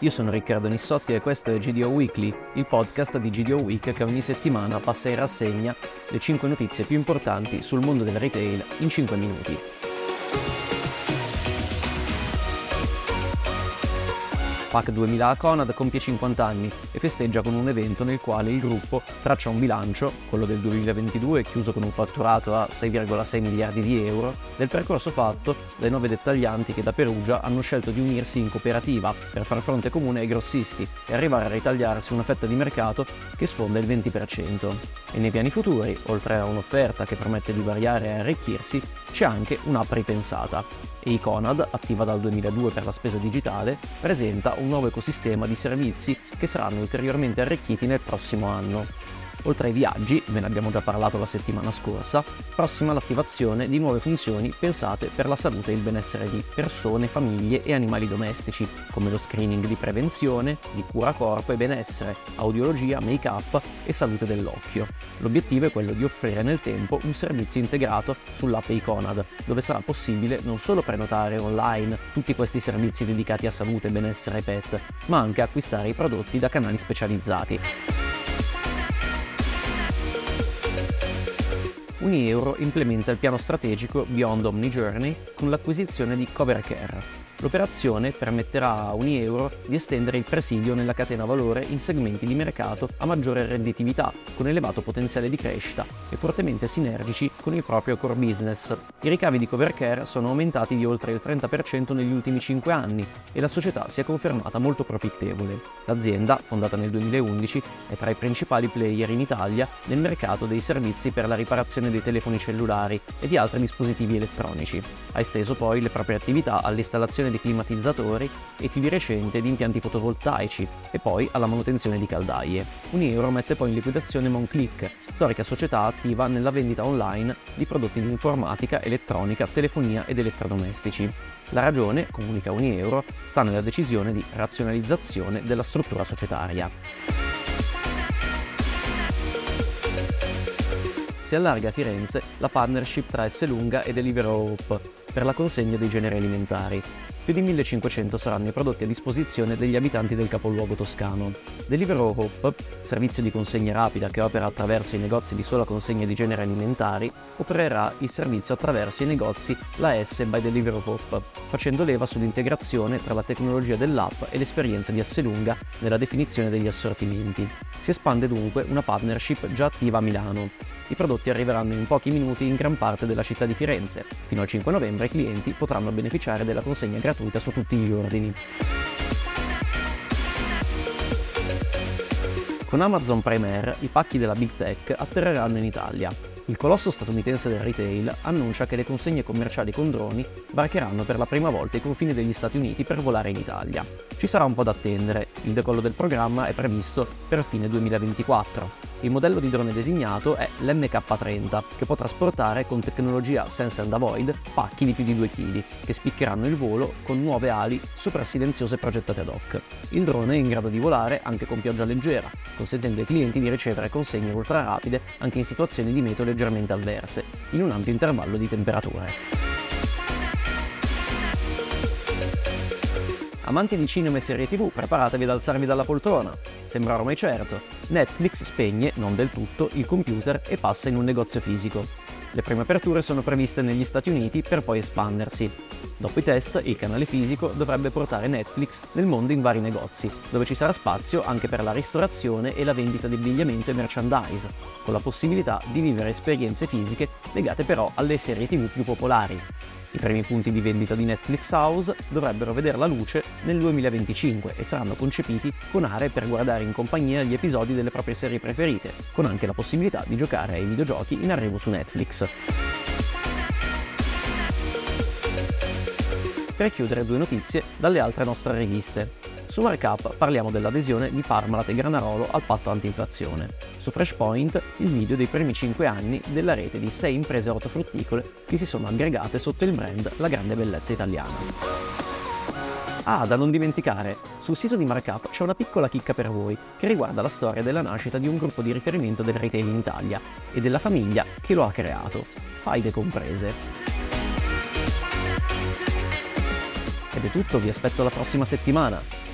io sono Riccardo Nissotti e questo è GDO Weekly, il podcast di GDO Week che ogni settimana passa in rassegna le 5 notizie più importanti sul mondo del retail in 5 minuti. PAC 2000 a Conad compie 50 anni e festeggia con un evento nel quale il gruppo traccia un bilancio, quello del 2022 chiuso con un fatturato a 6,6 miliardi di euro, del percorso fatto dai nove dettaglianti che da Perugia hanno scelto di unirsi in cooperativa per far fronte comune ai grossisti e arrivare a ritagliarsi una fetta di mercato che sfonda il 20%. E nei piani futuri, oltre a un'offerta che promette di variare e arricchirsi, c'è anche un'app ripensata. E Iconad, attiva dal 2002 per la spesa digitale, presenta un nuovo ecosistema di servizi che saranno ulteriormente arricchiti nel prossimo anno. Oltre ai viaggi, ve ne abbiamo già parlato la settimana scorsa, prossima l'attivazione di nuove funzioni pensate per la salute e il benessere di persone, famiglie e animali domestici, come lo screening di prevenzione, di cura corpo e benessere, audiologia, make-up e salute dell'occhio. L'obiettivo è quello di offrire nel tempo un servizio integrato sull'app Iconad, dove sarà possibile non solo prenotare online tutti questi servizi dedicati a salute, benessere e pet, ma anche acquistare i prodotti da canali specializzati. Unieuro implementa il piano strategico Beyond Omni Journey con l'acquisizione di Covercare, L'operazione permetterà a Unieuro di estendere il presidio nella catena valore in segmenti di mercato a maggiore redditività, con elevato potenziale di crescita e fortemente sinergici con il proprio core business. I ricavi di Covercare sono aumentati di oltre il 30% negli ultimi 5 anni e la società si è confermata molto profittevole. L'azienda, fondata nel 2011, è tra i principali player in Italia nel mercato dei servizi per la riparazione dei telefoni cellulari e di altri dispositivi elettronici. Ha esteso poi le proprie attività all'installazione di climatizzatori e più di recente di impianti fotovoltaici e poi alla manutenzione di caldaie. Unieuro mette poi in liquidazione Monclick, storica società attiva nella vendita online di prodotti di informatica, elettronica, telefonia ed elettrodomestici. La ragione, comunica Unieuro, sta nella decisione di razionalizzazione della struttura societaria. Si allarga a Firenze la partnership tra Esselunga e Deliveroo Hope per la consegna dei generi alimentari. Più di 1500 saranno i prodotti a disposizione degli abitanti del capoluogo toscano. Deliveroo Hope, servizio di consegna rapida che opera attraverso i negozi di sola consegna di generi alimentari, opererà il servizio attraverso i negozi La S by Deliveroo Hope, facendo leva sull'integrazione tra la tecnologia dell'app e l'esperienza di Asselunga nella definizione degli assortimenti. Si espande dunque una partnership già attiva a Milano. I prodotti arriveranno in pochi minuti in gran parte della città di Firenze. Fino al 5 novembre i clienti potranno beneficiare della consegna gratuita su tutti gli ordini. Con Amazon Prime Air i pacchi della Big Tech atterreranno in Italia. Il colosso statunitense del retail annuncia che le consegne commerciali con droni varcheranno per la prima volta i confini degli Stati Uniti per volare in Italia. Ci sarà un po' da attendere, il decollo del programma è previsto per fine 2024. Il modello di drone designato è l'MK30, che può trasportare con tecnologia Sense and Avoid pacchi di più di 2 kg, che spiccheranno il volo con nuove ali super silenziose progettate ad hoc. Il drone è in grado di volare anche con pioggia leggera, consentendo ai clienti di ricevere consegne ultra rapide anche in situazioni di meteo leggermente avverse, in un ampio intervallo di temperature. Amanti di cinema e serie tv, preparatevi ad alzarvi dalla poltrona. Sembra ormai certo. Netflix spegne, non del tutto, il computer e passa in un negozio fisico. Le prime aperture sono previste negli Stati Uniti per poi espandersi. Dopo i test, il canale fisico dovrebbe portare Netflix nel mondo in vari negozi, dove ci sarà spazio anche per la ristorazione e la vendita di abbigliamento e merchandise, con la possibilità di vivere esperienze fisiche legate però alle serie tv più popolari. I primi punti di vendita di Netflix House dovrebbero vedere la luce nel 2025 e saranno concepiti con aree per guardare in compagnia gli episodi delle proprie serie preferite, con anche la possibilità di giocare ai videogiochi in arrivo su Netflix. Per chiudere due notizie dalle altre nostre riviste. Su Markup parliamo dell'adesione di Parmalat e Granarolo al patto anti-inflazione. Su Freshpoint il video dei primi 5 anni della rete di 6 imprese ortofrutticole che si sono aggregate sotto il brand La Grande Bellezza Italiana. Ah, da non dimenticare, sul sito di Markup c'è una piccola chicca per voi che riguarda la storia della nascita di un gruppo di riferimento del retail in Italia e della famiglia che lo ha creato, Faide comprese. Ed è tutto, vi aspetto la prossima settimana.